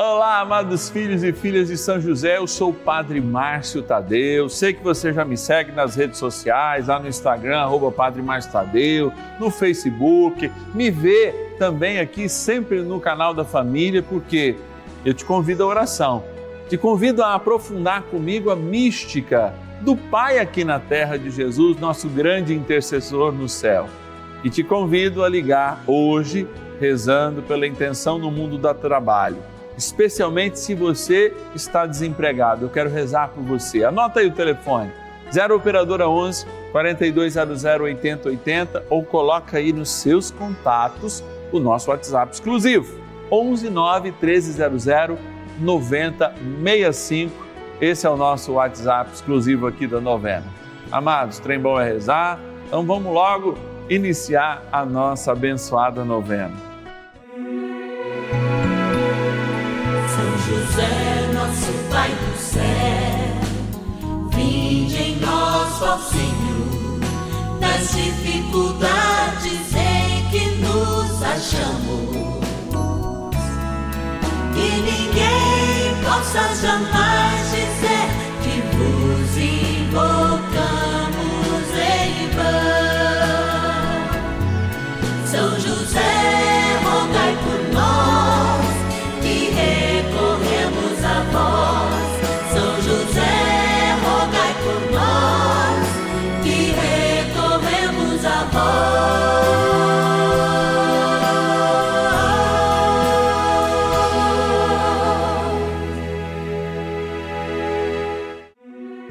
Olá, amados filhos e filhas de São José, eu sou o Padre Márcio Tadeu. Sei que você já me segue nas redes sociais, lá no Instagram, arroba Padre Márcio Tadeu, no Facebook, me vê também aqui sempre no canal da família, porque eu te convido à oração, te convido a aprofundar comigo a mística do Pai aqui na terra de Jesus, nosso grande intercessor no céu. E te convido a ligar hoje, rezando pela intenção no mundo do trabalho especialmente se você está desempregado. Eu quero rezar por você. Anota aí o telefone: 0 operadora 11 4200 8080 ou coloca aí nos seus contatos o nosso WhatsApp exclusivo 11 9 1300 9065. Esse é o nosso WhatsApp exclusivo aqui da novena. Amados, trem bom é rezar. Então vamos logo iniciar a nossa abençoada novena. José, nosso Pai do céu, vinde em nós, ó Senhor, das dificuldades em que nos achamos. Que ninguém possa jamais dizer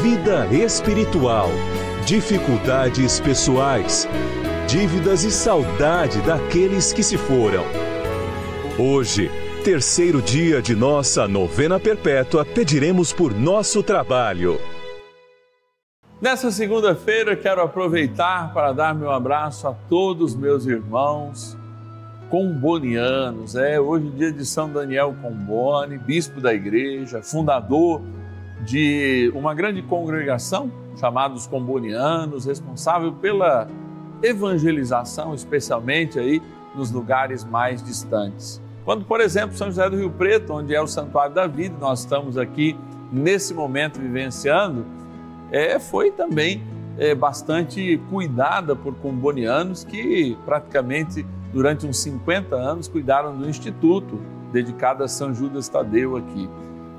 vida espiritual, dificuldades pessoais, dívidas e saudade daqueles que se foram. Hoje, terceiro dia de nossa novena perpétua, pediremos por nosso trabalho. Nessa segunda-feira, quero aproveitar para dar meu abraço a todos meus irmãos combonianos. É hoje dia de São Daniel Comboni, bispo da igreja, fundador de uma grande congregação chamados combonianos, responsável pela evangelização, especialmente aí nos lugares mais distantes. Quando, por exemplo, São José do Rio Preto, onde é o Santuário da Vida, nós estamos aqui nesse momento vivenciando, é, foi também é, bastante cuidada por combonianos que praticamente durante uns 50 anos cuidaram do instituto dedicado a São Judas Tadeu aqui.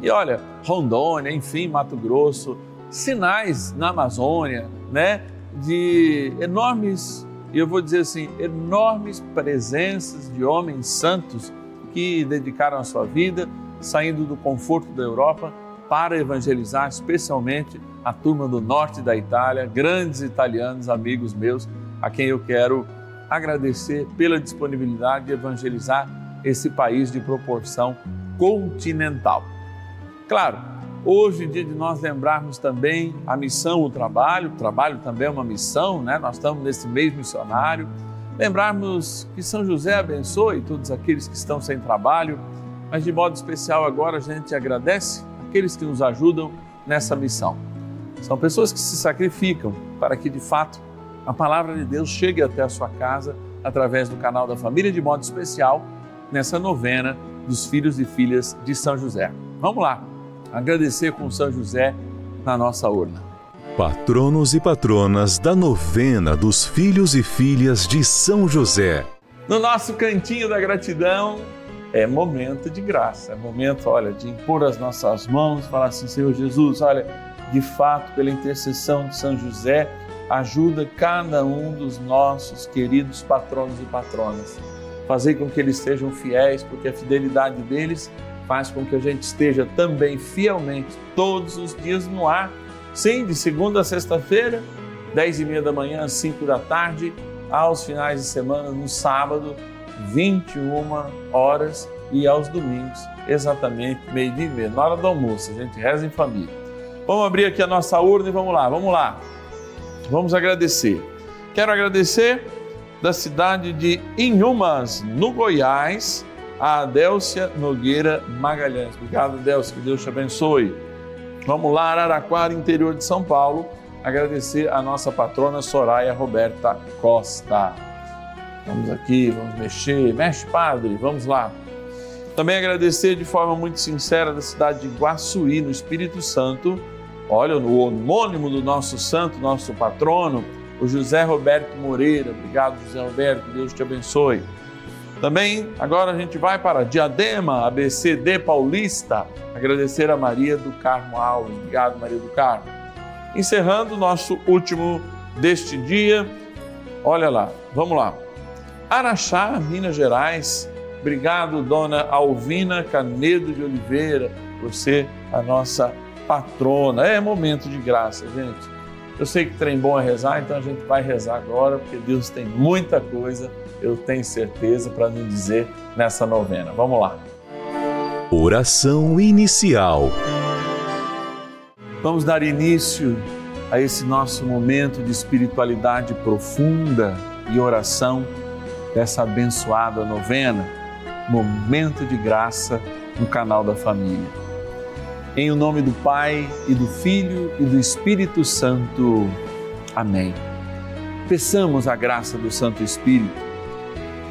E olha, Rondônia, enfim, Mato Grosso, sinais na Amazônia, né, de enormes, e eu vou dizer assim, enormes presenças de homens santos que dedicaram a sua vida saindo do conforto da Europa para evangelizar, especialmente a turma do norte da Itália, grandes italianos, amigos meus, a quem eu quero agradecer pela disponibilidade de evangelizar esse país de proporção continental. Claro, hoje é dia de nós lembrarmos também a missão, o trabalho, o trabalho também é uma missão, né? Nós estamos nesse mês missionário Lembrarmos que São José abençoe todos aqueles que estão sem trabalho, mas de modo especial agora a gente agradece aqueles que nos ajudam nessa missão. São pessoas que se sacrificam para que de fato a palavra de Deus chegue até a sua casa através do canal da família, de modo especial nessa novena dos filhos e filhas de São José. Vamos lá, agradecer com São José na nossa urna. Patronos e patronas da novena dos filhos e filhas de São José. No nosso cantinho da gratidão, é momento de graça, é momento, olha, de impor as nossas mãos, falar assim, Senhor Jesus, olha, de fato, pela intercessão de São José, ajuda cada um dos nossos queridos patronos e patronas. Fazer com que eles sejam fiéis, porque a fidelidade deles faz com que a gente esteja também fielmente todos os dias no ar Sim, de segunda a sexta-feira, dez e meia da manhã, cinco da tarde, aos finais de semana, no sábado, 21 horas e aos domingos, exatamente meio-dia e meia, na hora do almoço. A gente reza em família. Vamos abrir aqui a nossa urna e vamos lá, vamos lá. Vamos agradecer. Quero agradecer da cidade de Inhumas, no Goiás, a Adélcia Nogueira Magalhães. Obrigado, Adélcia, que Deus te abençoe. Vamos lá, Araraquara, interior de São Paulo, agradecer a nossa patrona Soraya Roberta Costa. Vamos aqui, vamos mexer, mexe, padre, vamos lá. Também agradecer de forma muito sincera da cidade de Guaçuí, no Espírito Santo. Olha, o homônimo do nosso santo, nosso patrono, o José Roberto Moreira. Obrigado, José Roberto, Deus te abençoe. Também agora a gente vai para Diadema, ABCD Paulista, agradecer a Maria do Carmo Alves. Obrigado, Maria do Carmo. Encerrando o nosso último deste dia, olha lá, vamos lá. Araxá, Minas Gerais. Obrigado, dona Alvina Canedo de Oliveira, por ser a nossa patrona. É momento de graça, gente. Eu sei que trem bom é rezar, então a gente vai rezar agora, porque Deus tem muita coisa eu tenho certeza, para nos dizer nessa novena. Vamos lá. Oração inicial. Vamos dar início a esse nosso momento de espiritualidade profunda e oração dessa abençoada novena, momento de graça no canal da família. Em o nome do Pai e do Filho e do Espírito Santo. Amém. Peçamos a graça do Santo Espírito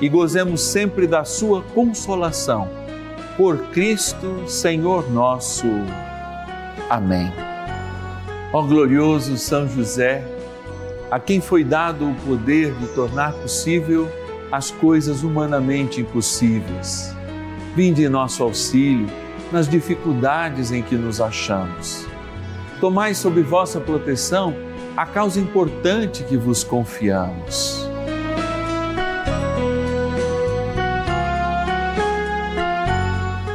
e gozemos sempre da Sua consolação. Por Cristo, Senhor nosso. Amém. Ó glorioso São José, a quem foi dado o poder de tornar possível as coisas humanamente impossíveis. Vinde em nosso auxílio nas dificuldades em que nos achamos. Tomai sob vossa proteção a causa importante que vos confiamos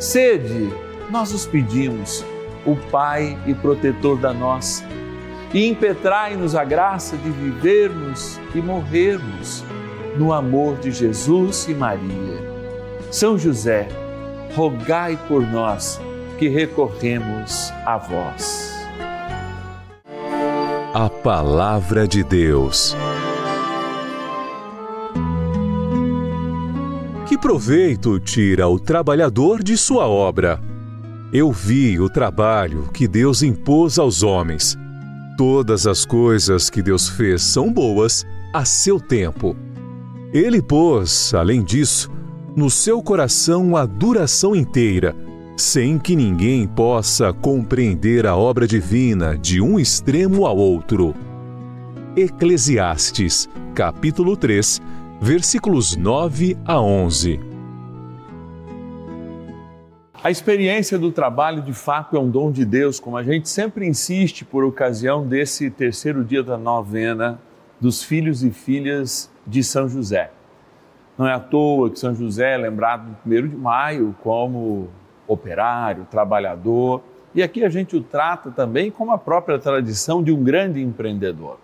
Sede, nós os pedimos, o Pai e protetor da nossa, e impetrai-nos a graça de vivermos e morrermos no amor de Jesus e Maria. São José, rogai por nós que recorremos a vós. A Palavra de Deus. Proveito tira o trabalhador de sua obra? Eu vi o trabalho que Deus impôs aos homens. Todas as coisas que Deus fez são boas a seu tempo. Ele pôs, além disso, no seu coração a duração inteira, sem que ninguém possa compreender a obra divina de um extremo ao outro. Eclesiastes, capítulo 3, versículos 9 a 11. A experiência do trabalho de fato é um dom de Deus, como a gente sempre insiste por ocasião desse terceiro dia da novena dos filhos e filhas de São José. Não é à toa que São José é lembrado no 1 de maio como operário, trabalhador, e aqui a gente o trata também como a própria tradição de um grande empreendedor.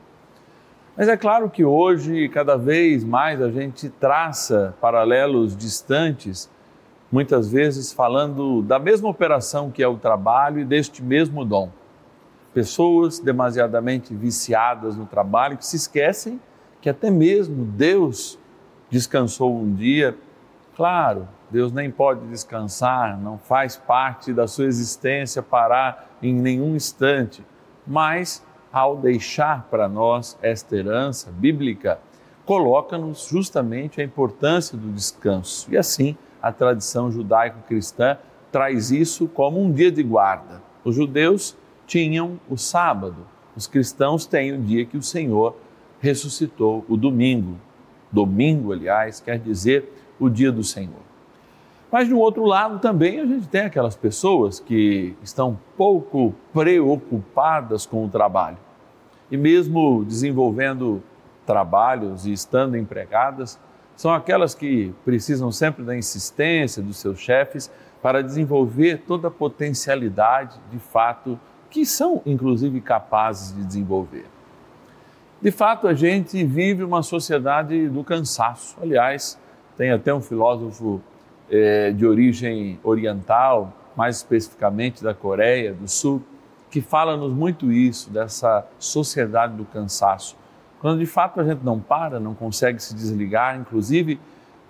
Mas é claro que hoje, cada vez mais, a gente traça paralelos distantes, muitas vezes falando da mesma operação que é o trabalho e deste mesmo dom. Pessoas demasiadamente viciadas no trabalho que se esquecem que até mesmo Deus descansou um dia, Claro, Deus nem pode descansar, não faz parte da sua existência parar em nenhum instante, mas ao deixar para nós esta herança bíblica, coloca-nos justamente a importância do descanso. E assim, a tradição judaico-cristã traz isso como um dia de guarda. Os judeus tinham o sábado, os cristãos têm o dia que o Senhor ressuscitou, o domingo. Domingo, aliás, quer dizer o dia do Senhor. Mas do outro lado também a gente tem aquelas pessoas que estão pouco preocupadas com o trabalho. E mesmo desenvolvendo trabalhos e estando empregadas, são aquelas que precisam sempre da insistência dos seus chefes para desenvolver toda a potencialidade de fato que são inclusive capazes de desenvolver. De fato, a gente vive uma sociedade do cansaço. Aliás, tem até um filósofo é, de origem oriental, mais especificamente da Coreia do Sul, que fala-nos muito isso, dessa sociedade do cansaço. Quando de fato a gente não para, não consegue se desligar, inclusive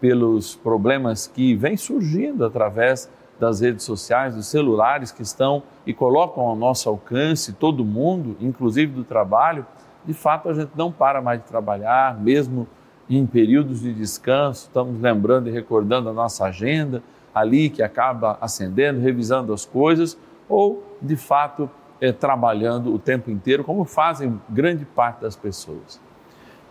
pelos problemas que vêm surgindo através das redes sociais, dos celulares que estão e colocam ao nosso alcance todo mundo, inclusive do trabalho, de fato a gente não para mais de trabalhar, mesmo em períodos de descanso, estamos lembrando e recordando a nossa agenda ali que acaba acendendo, revisando as coisas, ou de fato é, trabalhando o tempo inteiro, como fazem grande parte das pessoas.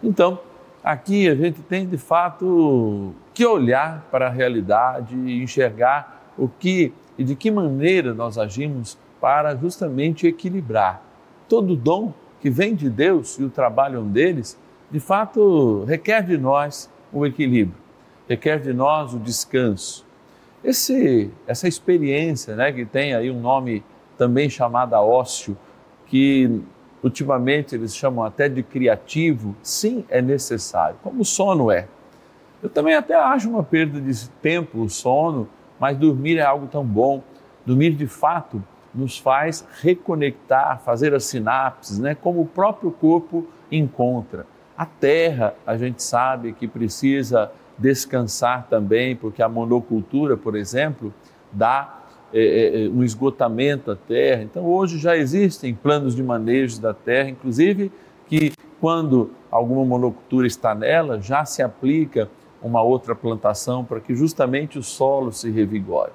Então, aqui a gente tem de fato que olhar para a realidade e enxergar o que e de que maneira nós agimos para justamente equilibrar todo dom que vem de Deus e o trabalho deles de fato requer de nós o equilíbrio, requer de nós o descanso. Esse, essa experiência, né, que tem aí um nome também chamado ócio, que ultimamente eles chamam até de criativo, sim, é necessário, como o sono é. Eu também até acho uma perda de tempo o sono, mas dormir é algo tão bom. Dormir de fato nos faz reconectar, fazer as sinapses, né, como o próprio corpo encontra. A terra, a gente sabe que precisa descansar também, porque a monocultura, por exemplo, dá é, é, é, um esgotamento à terra. Então, hoje já existem planos de manejo da terra, inclusive que quando alguma monocultura está nela, já se aplica uma outra plantação para que justamente o solo se revigore.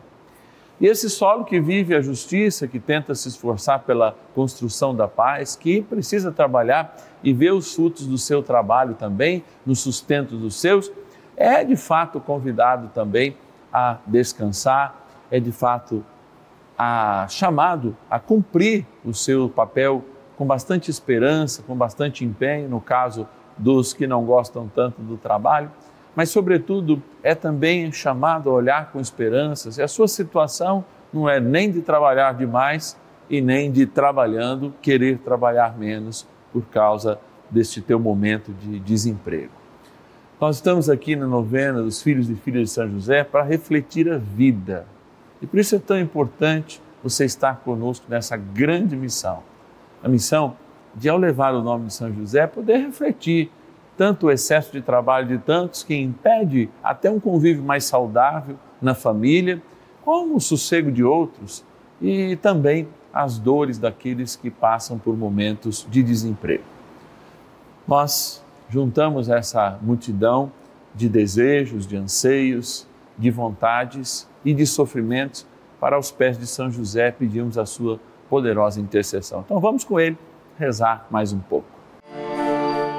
E esse solo que vive a justiça, que tenta se esforçar pela construção da paz, que precisa trabalhar e ver os frutos do seu trabalho também, no sustento dos seus, é de fato convidado também a descansar, é de fato a, chamado a cumprir o seu papel com bastante esperança, com bastante empenho, no caso dos que não gostam tanto do trabalho mas, sobretudo, é também chamado a olhar com esperanças. E a sua situação não é nem de trabalhar demais e nem de trabalhando querer trabalhar menos por causa deste teu momento de desemprego. Nós estamos aqui na novena dos filhos e filhas de São José para refletir a vida. E por isso é tão importante você estar conosco nessa grande missão. A missão de, ao levar o nome de São José, poder refletir tanto o excesso de trabalho de tantos que impede até um convívio mais saudável na família, como o sossego de outros e também as dores daqueles que passam por momentos de desemprego. Nós juntamos essa multidão de desejos, de anseios, de vontades e de sofrimentos para os pés de São José pedimos a sua poderosa intercessão. Então vamos com ele rezar mais um pouco.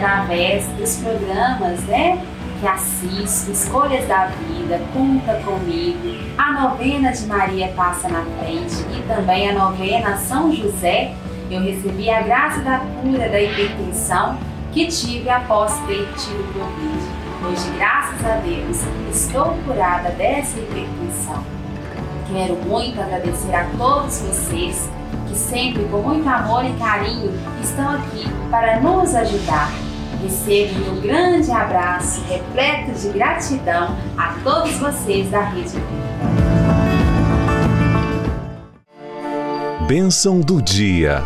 Através dos programas, né? Que assisto, Escolhas da Vida, Conta Comigo, a novena de Maria Passa na Frente e também a novena São José, eu recebi a graça da cura da hipertensão que tive após ter tido Covid. Hoje, graças a Deus, estou curada dessa hipertensão. Quero muito agradecer a todos vocês que sempre com muito amor e carinho estão aqui para nos ajudar. Recebo um grande abraço repleto de gratidão a todos vocês da Rede Vida. Bênção do dia.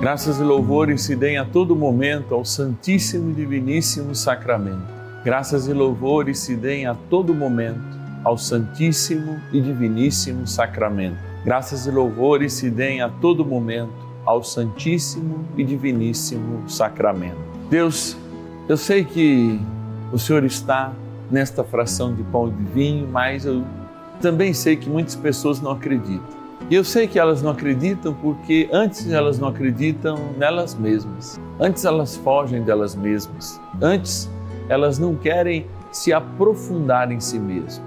Graças e louvores se deem a todo momento ao Santíssimo e Diviníssimo Sacramento. Graças e louvores se deem a todo momento ao Santíssimo e Diviníssimo Sacramento. Graças e louvores se deem a todo momento ao Santíssimo e Diviníssimo Sacramento. Deus, eu sei que o Senhor está nesta fração de pão e de vinho, mas eu também sei que muitas pessoas não acreditam. E eu sei que elas não acreditam porque antes elas não acreditam nelas mesmas. Antes elas fogem delas mesmas. Antes elas não querem se aprofundar em si mesmas.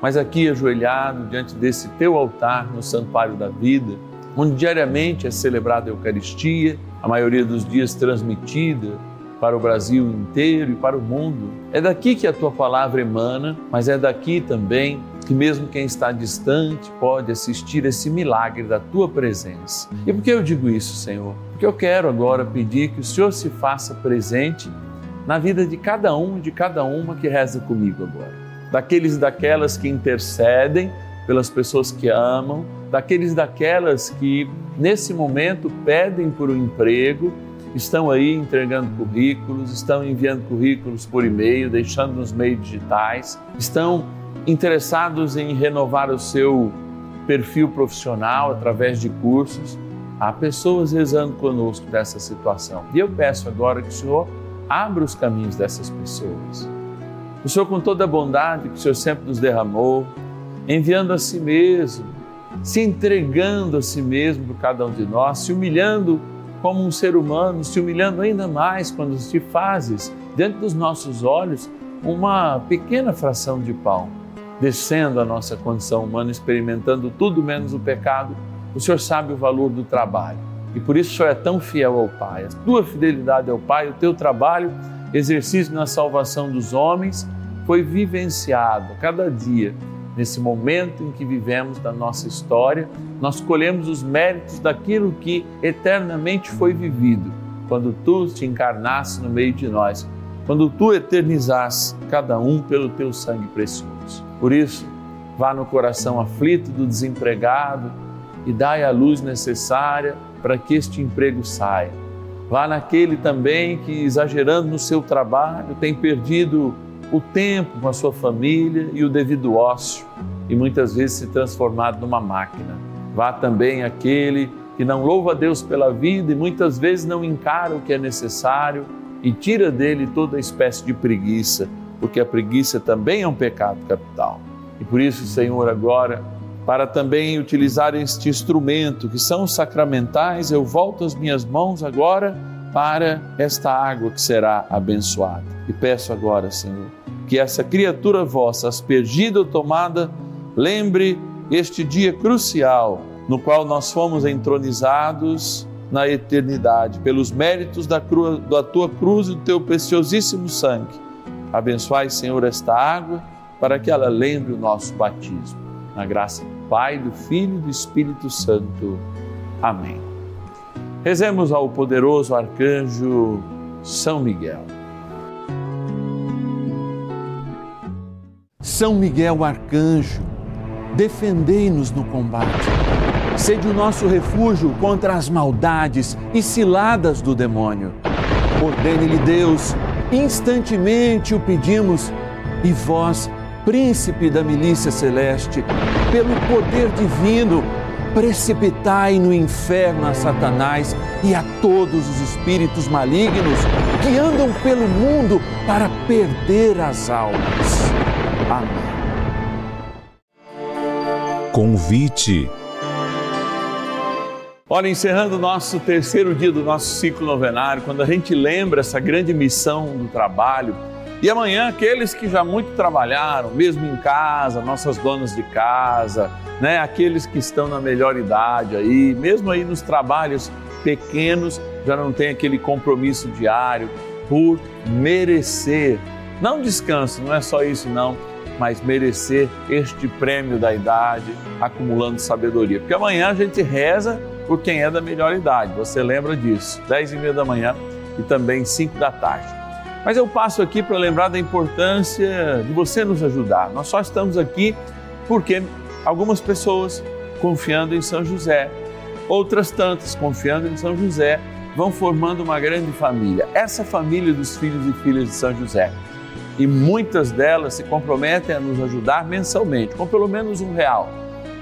Mas aqui ajoelhado diante desse teu altar no santuário da vida, onde diariamente é celebrada a Eucaristia, a maioria dos dias transmitida para o Brasil inteiro e para o mundo. É daqui que a tua palavra emana, mas é daqui também que mesmo quem está distante pode assistir esse milagre da tua presença. E por que eu digo isso, Senhor? Porque eu quero agora pedir que o Senhor se faça presente na vida de cada um e de cada uma que reza comigo agora. Daqueles e daquelas que intercedem pelas pessoas que amam, daqueles e daquelas que nesse momento pedem por um emprego, estão aí entregando currículos, estão enviando currículos por e-mail, deixando nos meios digitais, estão interessados em renovar o seu perfil profissional através de cursos. Há pessoas rezando conosco dessa situação. E eu peço agora que o Senhor abra os caminhos dessas pessoas. O Senhor, com toda a bondade que o Senhor sempre nos derramou, enviando a si mesmo, se entregando a si mesmo por cada um de nós, se humilhando como um ser humano, se humilhando ainda mais quando te fazes, diante dos nossos olhos, uma pequena fração de pão descendo a nossa condição humana, experimentando tudo menos o pecado, o Senhor sabe o valor do trabalho. E por isso o Senhor é tão fiel ao Pai. A tua fidelidade ao Pai, o teu trabalho, exercício na salvação dos homens, foi vivenciado cada dia. Nesse momento em que vivemos da nossa história, nós colhemos os méritos daquilo que eternamente foi vivido, quando tu te encarnaste no meio de nós, quando tu eternizaste cada um pelo teu sangue precioso. Por isso, vá no coração aflito do desempregado e dai a luz necessária para que este emprego saia. Vá naquele também que, exagerando no seu trabalho, tem perdido o tempo com a sua família e o devido ócio e muitas vezes se transformado numa máquina. Vá também aquele que não louva a Deus pela vida e muitas vezes não encara o que é necessário e tira dele toda espécie de preguiça porque a preguiça também é um pecado capital. E por isso, Senhor, agora, para também utilizar este instrumento que são os sacramentais, eu volto as minhas mãos agora para esta água que será abençoada. E peço agora, Senhor, que essa criatura vossa, aspergida ou tomada, lembre este dia crucial no qual nós fomos entronizados na eternidade, pelos méritos da, cruz, da tua cruz e do teu preciosíssimo sangue. Abençoai, Senhor, esta água para que ela lembre o nosso batismo. Na graça do Pai, do Filho e do Espírito Santo. Amém. Rezemos ao poderoso arcanjo São Miguel. São Miguel arcanjo, defendei-nos no combate. Sede o nosso refúgio contra as maldades e ciladas do demônio. Ordene-lhe Deus, instantemente o pedimos, e vós, príncipe da milícia celeste, pelo poder divino, precipitai no inferno a Satanás e a todos os espíritos malignos que andam pelo mundo para perder as almas. Amém. Convite. Olha, encerrando o nosso terceiro dia do nosso ciclo novenário, quando a gente lembra essa grande missão do trabalho, e amanhã, aqueles que já muito trabalharam, mesmo em casa, nossas donas de casa, né? aqueles que estão na melhor idade aí, mesmo aí nos trabalhos pequenos, já não tem aquele compromisso diário por merecer. Não descanso, não é só isso não, mas merecer este prêmio da idade, acumulando sabedoria. Porque amanhã a gente reza por quem é da melhor idade, você lembra disso, 10 e meia da manhã e também 5 da tarde. Mas eu passo aqui para lembrar da importância de você nos ajudar. Nós só estamos aqui porque algumas pessoas confiando em São José, outras tantas confiando em São José, vão formando uma grande família. Essa família dos filhos e filhas de São José. E muitas delas se comprometem a nos ajudar mensalmente, com pelo menos um real.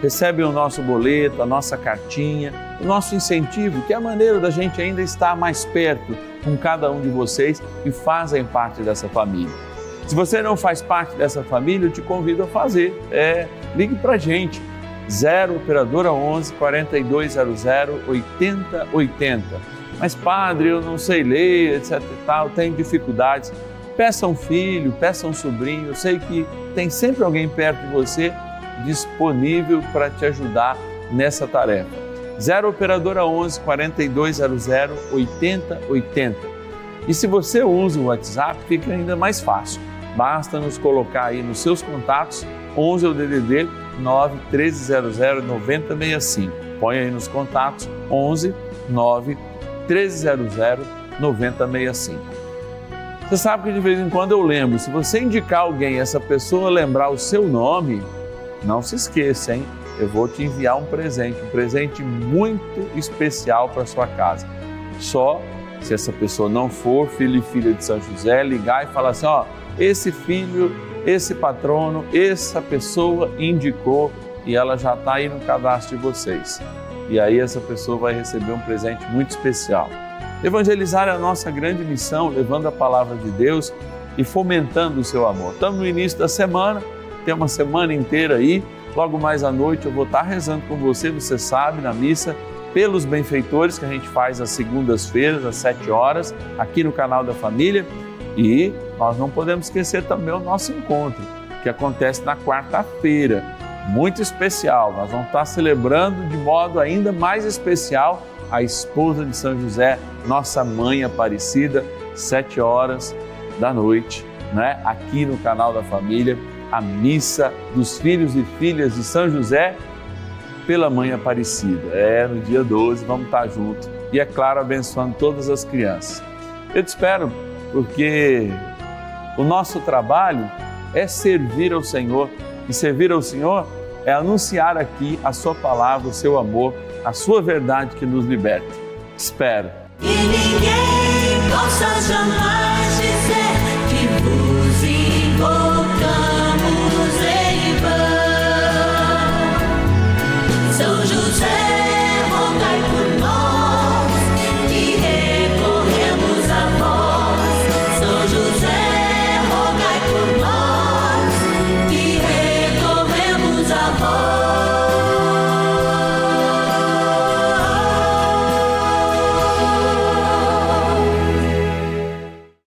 Recebem o nosso boleto, a nossa cartinha, o nosso incentivo, que é a maneira da gente ainda estar mais perto com cada um de vocês e fazem parte dessa família. Se você não faz parte dessa família, eu te convido a fazer. É, ligue para a gente, 0 Operadora 11 4200 8080. Mas padre, eu não sei ler, etc e tal, tenho dificuldades. Peça um filho, peça um sobrinho, eu sei que tem sempre alguém perto de você disponível para te ajudar nessa tarefa. 0 Operadora 11 4200 8080. E se você usa o WhatsApp, fica ainda mais fácil. Basta nos colocar aí nos seus contatos 11 é o DDD 9 1300 9065. Põe aí nos contatos 11 9 1300 9065. Você sabe que de vez em quando eu lembro, se você indicar alguém, essa pessoa lembrar o seu nome, não se esqueça, hein? eu vou te enviar um presente, um presente muito especial para sua casa. Só se essa pessoa não for filho e filha de São José, ligar e falar assim: ó, esse filho, esse patrono, essa pessoa indicou e ela já está aí no cadastro de vocês. E aí essa pessoa vai receber um presente muito especial. Evangelizar é a nossa grande missão, levando a palavra de Deus e fomentando o seu amor. Estamos no início da semana, tem uma semana inteira aí Logo mais à noite eu vou estar rezando com você, você sabe, na missa, pelos benfeitores que a gente faz às segundas-feiras, às sete horas, aqui no canal da Família. E nós não podemos esquecer também o nosso encontro, que acontece na quarta-feira, muito especial. Nós vamos estar celebrando de modo ainda mais especial a esposa de São José, nossa mãe Aparecida, sete horas da noite, né? aqui no canal da Família a missa dos filhos e filhas de São José pela Mãe Aparecida. É, no dia 12, vamos estar juntos. E é claro, abençoando todas as crianças. Eu te espero, porque o nosso trabalho é servir ao Senhor. E servir ao Senhor é anunciar aqui a Sua palavra, o seu amor, a Sua verdade que nos liberta. Espero. E ninguém possa jamais dizer.